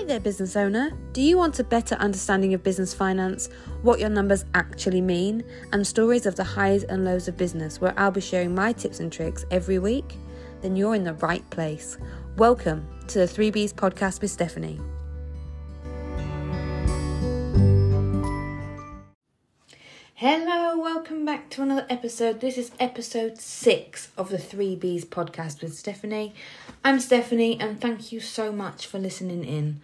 Hi there, business owner. Do you want a better understanding of business finance, what your numbers actually mean, and stories of the highs and lows of business, where I'll be sharing my tips and tricks every week? Then you're in the right place. Welcome to the 3Bs podcast with Stephanie. Hello, welcome back to another episode. This is episode six of the 3Bs podcast with Stephanie. I'm Stephanie, and thank you so much for listening in.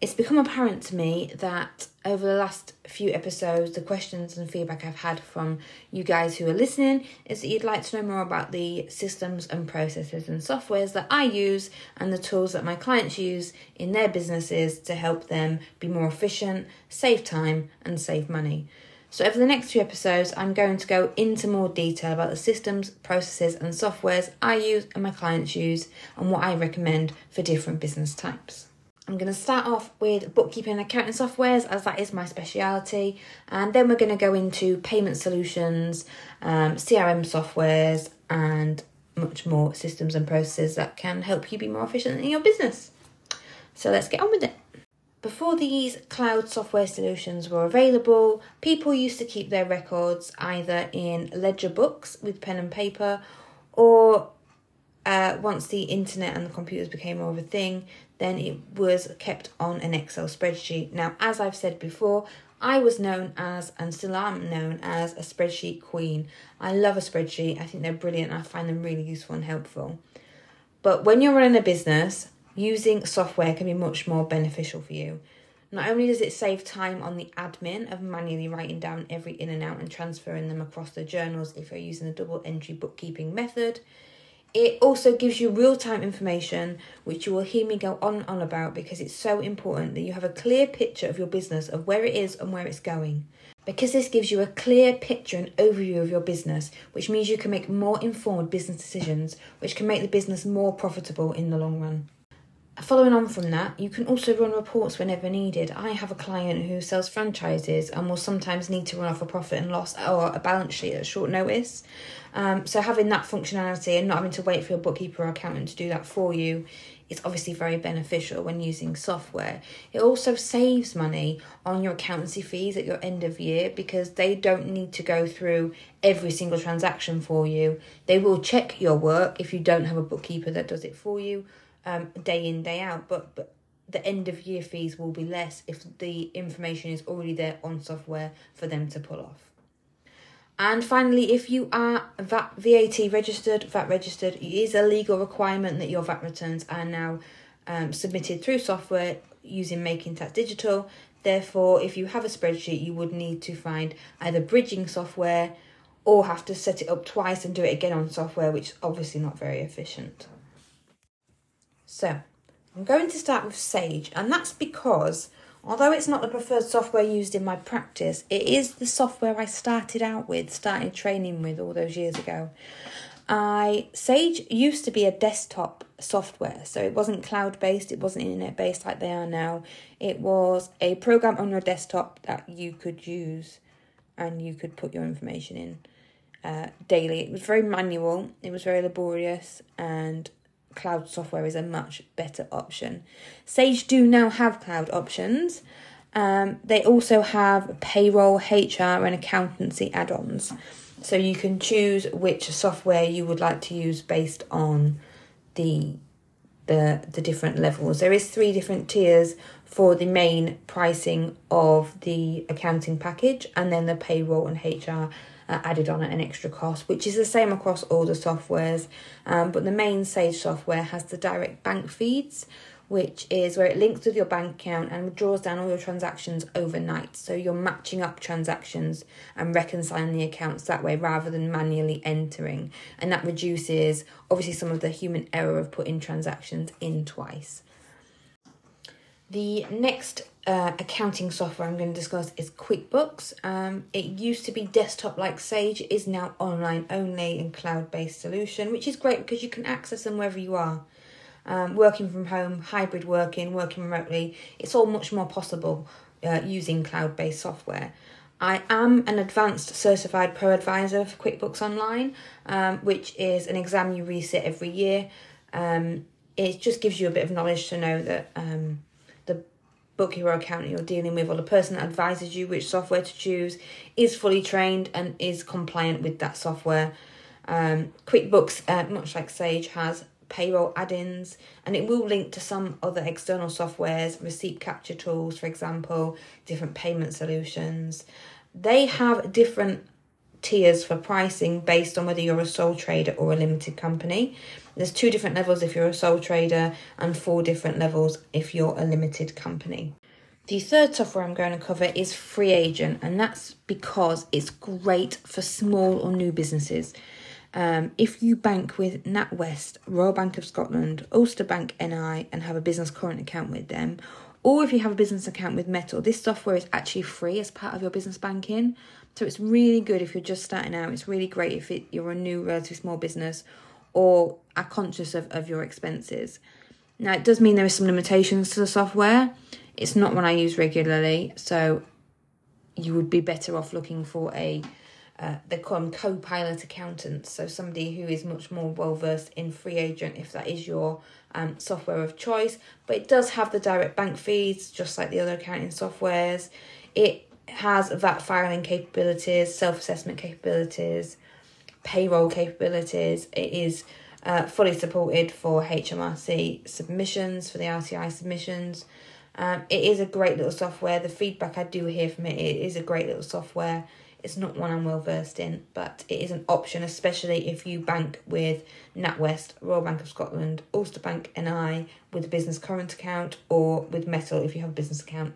It's become apparent to me that over the last few episodes, the questions and feedback I've had from you guys who are listening is that you'd like to know more about the systems and processes and softwares that I use and the tools that my clients use in their businesses to help them be more efficient, save time, and save money. So, over the next few episodes, I'm going to go into more detail about the systems, processes, and softwares I use and my clients use, and what I recommend for different business types. I'm going to start off with bookkeeping and accounting softwares, as that is my speciality, and then we're going to go into payment solutions, um, CRM softwares, and much more systems and processes that can help you be more efficient in your business. So, let's get on with it. Before these cloud software solutions were available, people used to keep their records either in ledger books with pen and paper or uh, once the internet and the computers became more of a thing, then it was kept on an Excel spreadsheet. Now, as I've said before, I was known as, and still am known as, a spreadsheet queen. I love a spreadsheet, I think they're brilliant, I find them really useful and helpful. But when you're running a business, using software can be much more beneficial for you. Not only does it save time on the admin of manually writing down every in and out and transferring them across the journals if you're using the double entry bookkeeping method, it also gives you real time information, which you will hear me go on and on about because it's so important that you have a clear picture of your business, of where it is and where it's going. Because this gives you a clear picture and overview of your business, which means you can make more informed business decisions, which can make the business more profitable in the long run. Following on from that, you can also run reports whenever needed. I have a client who sells franchises and will sometimes need to run off a profit and loss or a balance sheet at short notice. Um, so, having that functionality and not having to wait for your bookkeeper or accountant to do that for you is obviously very beneficial when using software. It also saves money on your accountancy fees at your end of year because they don't need to go through every single transaction for you. They will check your work if you don't have a bookkeeper that does it for you um, day in day out but but the end of year fees will be less if the information is already there on software for them to pull off. And finally if you are VAT, VAT registered VAT registered it is a legal requirement that your VAT returns are now um, submitted through software using Making Tax Digital. Therefore if you have a spreadsheet you would need to find either bridging software or have to set it up twice and do it again on software which is obviously not very efficient so I'm going to start with Sage, and that's because although it's not the preferred software used in my practice, it is the software I started out with, started training with all those years ago. I Sage used to be a desktop software, so it wasn't cloud based, it wasn't internet based like they are now. It was a program on your desktop that you could use and you could put your information in uh, daily. It was very manual, it was very laborious, and cloud software is a much better option. Sage do now have cloud options. Um, they also have payroll, HR, and accountancy add ons. So you can choose which software you would like to use based on the the the different levels. There is three different tiers for the main pricing of the accounting package, and then the payroll and HR uh, added on at an extra cost, which is the same across all the softwares. Um, but the main Sage software has the direct bank feeds, which is where it links with your bank account and draws down all your transactions overnight. So you're matching up transactions and reconciling the accounts that way rather than manually entering. And that reduces obviously some of the human error of putting transactions in twice. The next uh, accounting software I'm going to discuss is QuickBooks. Um, it used to be desktop like Sage, is now online only and cloud based solution, which is great because you can access them wherever you are. Um, working from home, hybrid working, working remotely, it's all much more possible uh, using cloud based software. I am an advanced certified pro advisor for QuickBooks Online, um, which is an exam you reset every year. Um, it just gives you a bit of knowledge to know that um, bookkeeper or accountant you're dealing with or the person that advises you which software to choose is fully trained and is compliant with that software. Um, QuickBooks, uh, much like Sage, has payroll add-ins and it will link to some other external softwares receipt capture tools for example different payment solutions they have different tiers for pricing based on whether you're a sole trader or a limited company there's two different levels if you're a sole trader and four different levels if you're a limited company the third software I'm going to cover is FreeAgent, and that's because it's great for small or new businesses. Um, if you bank with NatWest, Royal Bank of Scotland, Ulster Bank NI, and have a business current account with them, or if you have a business account with Mettle, this software is actually free as part of your business banking. So it's really good if you're just starting out. It's really great if it, you're a new, relatively small business or are conscious of, of your expenses. Now, it does mean there are some limitations to the software. It's not one I use regularly, so you would be better off looking for a uh, they call them co-pilot accountants so somebody who is much more well versed in FreeAgent if that is your um, software of choice but it does have the direct bank feeds just like the other accounting softwares it has VAT filing capabilities self-assessment capabilities payroll capabilities. It is uh, fully supported for HMRC submissions for the RTI submissions. Um, it is a great little software. The feedback I do hear from it, it is a great little software. It's not one I'm well versed in, but it is an option, especially if you bank with NatWest, Royal Bank of Scotland, Ulster Bank NI with a business current account, or with Mettle if you have a business account.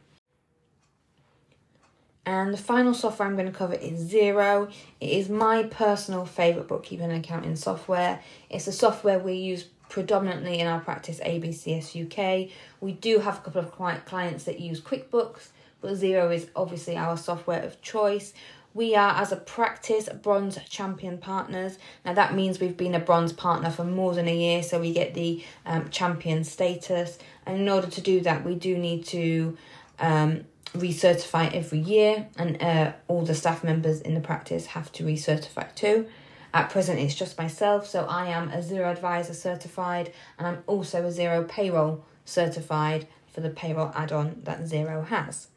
And the final software I'm going to cover is Xero. It is my personal favourite bookkeeping and accounting software. It's a software we use predominantly in our practice ABCS UK. We do have a couple of clients that use QuickBooks, but Xero is obviously our software of choice. We are, as a practice, bronze champion partners. Now, that means we've been a bronze partner for more than a year, so we get the um, champion status. And in order to do that, we do need to um, recertify every year, and uh, all the staff members in the practice have to recertify too. At present, it's just myself, so I am a Xero Advisor certified, and I'm also a Xero Payroll certified for the payroll add on that Xero has.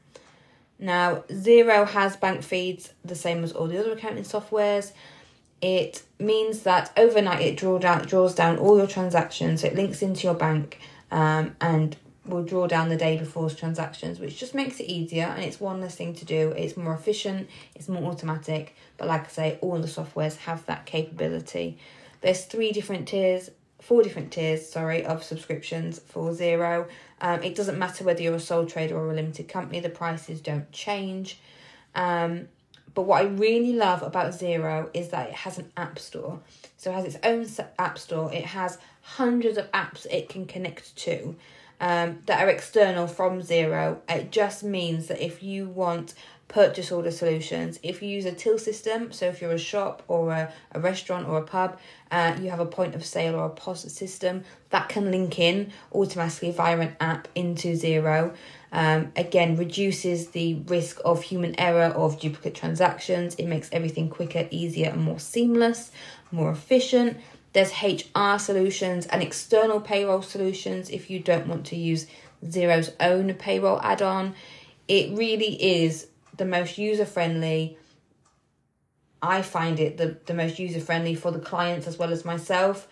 Now, Xero has bank feeds the same as all the other accounting softwares. It means that overnight it draw down, draws down all your transactions. It links into your bank um, and will draw down the day before's transactions, which just makes it easier and it's one less thing to do. It's more efficient, it's more automatic. But like I say, all the softwares have that capability. There's three different tiers, four different tiers, sorry, of subscriptions for Xero. Um, it doesn't matter whether you're a sole trader or a limited company, the prices don't change. Um, but what I really love about Xero is that it has an app store. So it has its own app store. It has hundreds of apps it can connect to um, that are external from Xero. It just means that if you want purchase order solutions. If you use a till system, so if you're a shop or a, a restaurant or a pub, uh, you have a point of sale or a POS system that can link in automatically via an app into Xero. Um, again, reduces the risk of human error of duplicate transactions. It makes everything quicker, easier, and more seamless, more efficient. There's HR solutions and external payroll solutions if you don't want to use Xero's own payroll add on. It really is the most user friendly. I find it the, the most user friendly for the clients as well as myself.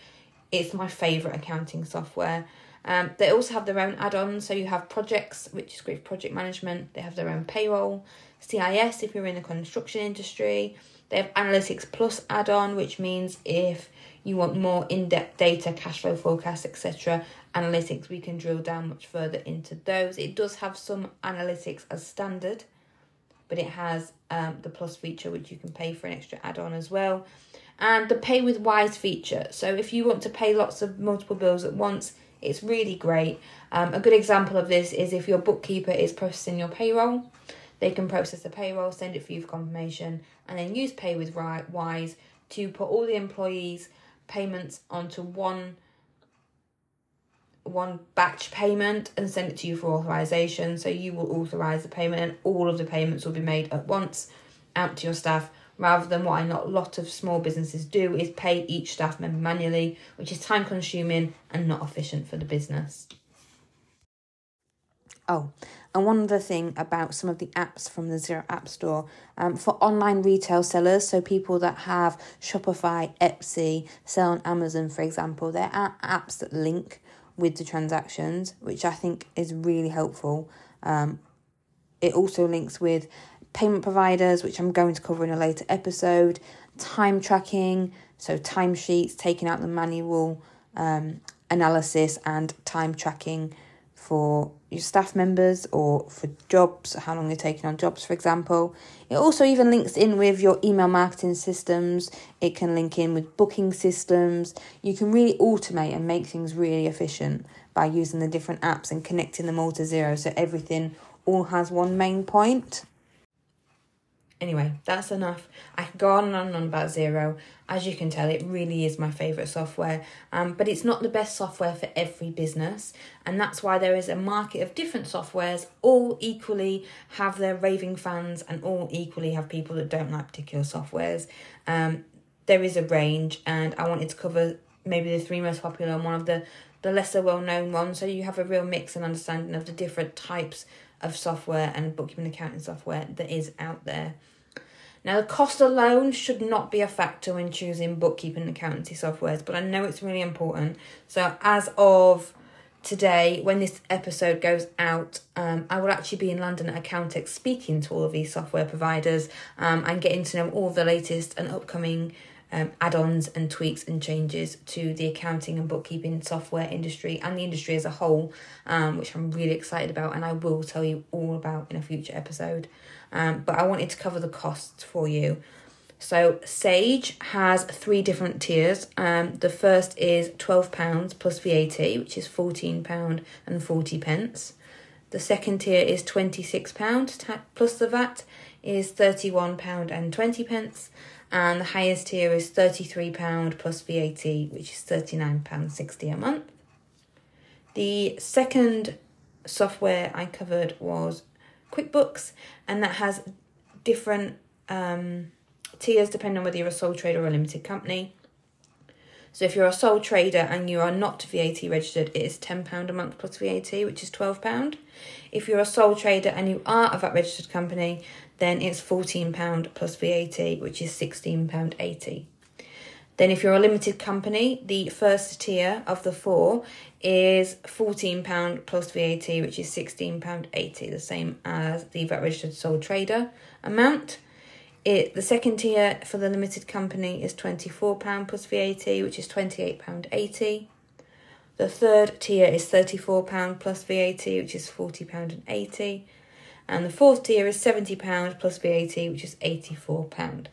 It's my favourite accounting software. Um, they also have their own add ons, so you have projects, which is great for project management. They have their own payroll, CIS if you're in the construction industry. They have Analytics Plus add on, which means if you want more in depth data, cash flow forecasts, etc., analytics, we can drill down much further into those. It does have some analytics as standard, but it has um, the plus feature which you can pay for an extra add-on as well and the pay with wise feature so if you want to pay lots of multiple bills at once it's really great um, a good example of this is if your bookkeeper is processing your payroll they can process the payroll send it for you for confirmation and then use pay with wise to put all the employees payments onto one one batch payment and send it to you for authorization. So you will authorize the payment and all of the payments will be made at once out to your staff rather than what I know a lot of small businesses do is pay each staff member manually, which is time consuming and not efficient for the business. Oh, and one other thing about some of the apps from the Xero App Store um, for online retail sellers, so people that have Shopify, Etsy, sell on Amazon, for example, there are apps that link with the transactions, which I think is really helpful. Um, it also links with payment providers, which I'm going to cover in a later episode, time tracking, so timesheets, taking out the manual um, analysis and time tracking for your staff members or for jobs, how long you're taking on jobs, for example. It also even links in with your email marketing systems. It can link in with booking systems. You can really automate and make things really efficient by using the different apps and connecting them all to Xero so everything all has one main point. Anyway, that's enough. I can go on and on and on about Xero. As you can tell, it really is my favourite software. Um, but it's not the best software for every business, and that's why there is a market of different softwares. All equally have their raving fans, and all equally have people that don't like particular softwares. Um, there is a range, and I wanted to cover maybe the three most popular and one of the the lesser well known ones, so you have a real mix and understanding of the different types of software and bookkeeping accounting software that is out there. Now, the cost alone should not be a factor when choosing bookkeeping accountancy softwares, but I know it's really important. So, as of today, when this episode goes out, um, I will actually be in London at Accountex speaking to all of these software providers um, and getting to know all the latest and upcoming um, add ons and tweaks and changes to the accounting and bookkeeping software industry and the industry as a whole, um, which I'm really excited about and I will tell you all about in a future episode. Um, but I wanted to cover the costs for you. So Sage has three different tiers. Um, the first is £12 plus VAT, which is £14 and 40 pence. The second tier is £26 plus the VAT is £31 and 20 pence and the highest tier is £33 plus VAT, which is £39.60 a month. The second software I covered was QuickBooks, and that has different um, tiers depending on whether you're a sole trader or a limited company. So if you're a sole trader and you are not VAT registered, it is £10 a month plus VAT, which is £12. If you're a sole trader and you are a VAT registered company, then it's £14 plus VAT, which is £16.80. Then, if you're a limited company, the first tier of the four is £14 plus VAT, which is £16.80, the same as the VAT registered sole trader amount. It the second tier for the limited company is £24 plus VAT, which is £28.80. The third tier is £34 plus VAT, which is £40.80 and the fourth tier is £70 plus VAT, which is £84.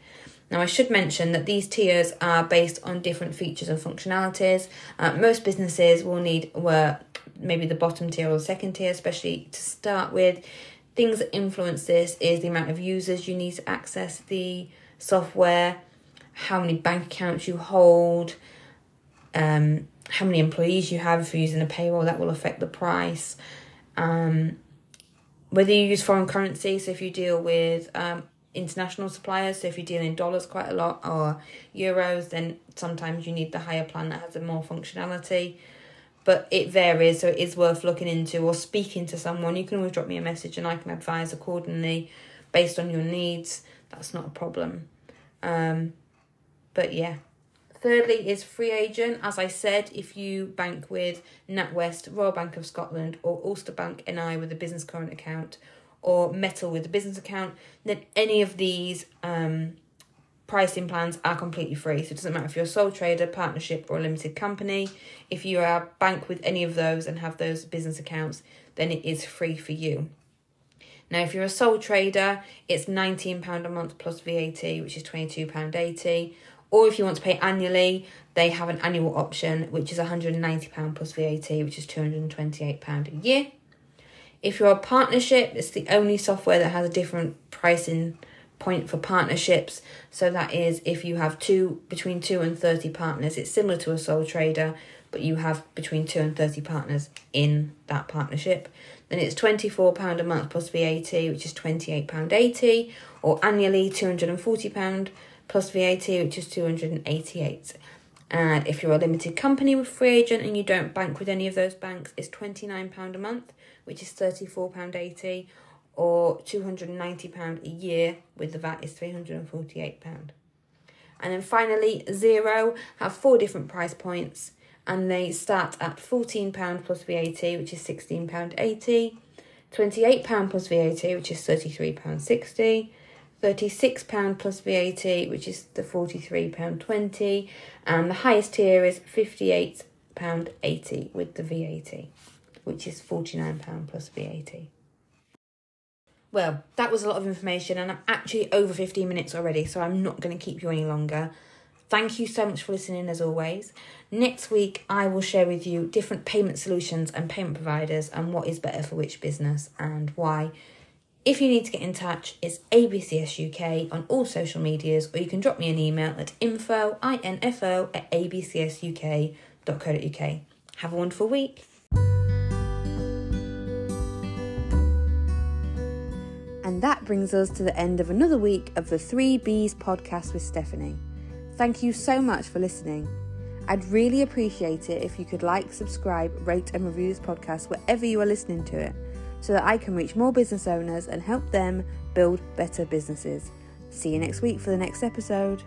Now, I should mention that these tiers are based on different features and functionalities. Uh, most businesses will need were maybe the bottom tier or the second tier, especially to start with. Things that influence this is the amount of users you need to access the software, how many bank accounts you hold, um, how many employees you have if you're using a payroll, that will affect the price. Um, whether you use foreign currency, so if you deal with um, international suppliers, so if you deal in dollars quite a lot or euros, then sometimes you need the higher plan that has more functionality. But it varies, so it is worth looking into or speaking to someone. You can always drop me a message and I can advise accordingly based on your needs. That's not a problem. Um, but yeah, Thirdly is FreeAgent. As I said, if you bank with NatWest, Royal Bank of Scotland, or Ulster Bank NI with a business current account, or Mettle with a business account, then any of these um, pricing plans are completely free. So it doesn't matter if you're a sole trader, partnership, or a limited company. If you are a bank with any of those and have those business accounts, then it is free for you. Now, if you're a sole trader, it's £19 a month plus VAT, which is £22.80 or if you want to pay annually, they have an annual option, which is £190 plus VAT, which is £228 a year. If you're a partnership, it's the only software that has a different pricing point for partnerships. So that is if you have two between two and thirty partners, it's similar to a sole trader, but you have between two and thirty partners in that partnership. Then it's £24 a month plus VAT, which is £28.80, or annually £240 plus VAT, which is 288. And if you're a limited company with FreeAgent and you don't bank with any of those banks, it's £29 a month, which is £34.80, or £290 a year with the VAT is £348. And then finally, Xero have four different price points and they start at £14 plus VAT, which is £16.80, £28 plus VAT, which is £33.60, £36 plus VAT, which is the £43.20, and the highest tier is £58.80 with the VAT, which is £49 plus VAT. Well, that was a lot of information, and I'm actually over 15 minutes already, so I'm not going to keep you any longer. Thank you so much for listening as always. Next week, I will share with you different payment solutions and payment providers and what is better for which business and why. If you need to get in touch, it's ABCS UK on all social medias, or you can drop me an email at info, info at abcsuk.co.uk. Have a wonderful week. And that brings us to the end of another week of the 3Bs podcast with Stephanie. Thank you so much for listening. I'd really appreciate it if you could like, subscribe, rate, and review this podcast wherever you are listening to it so that I can reach more business owners and help them build better businesses. See you next week for the next episode.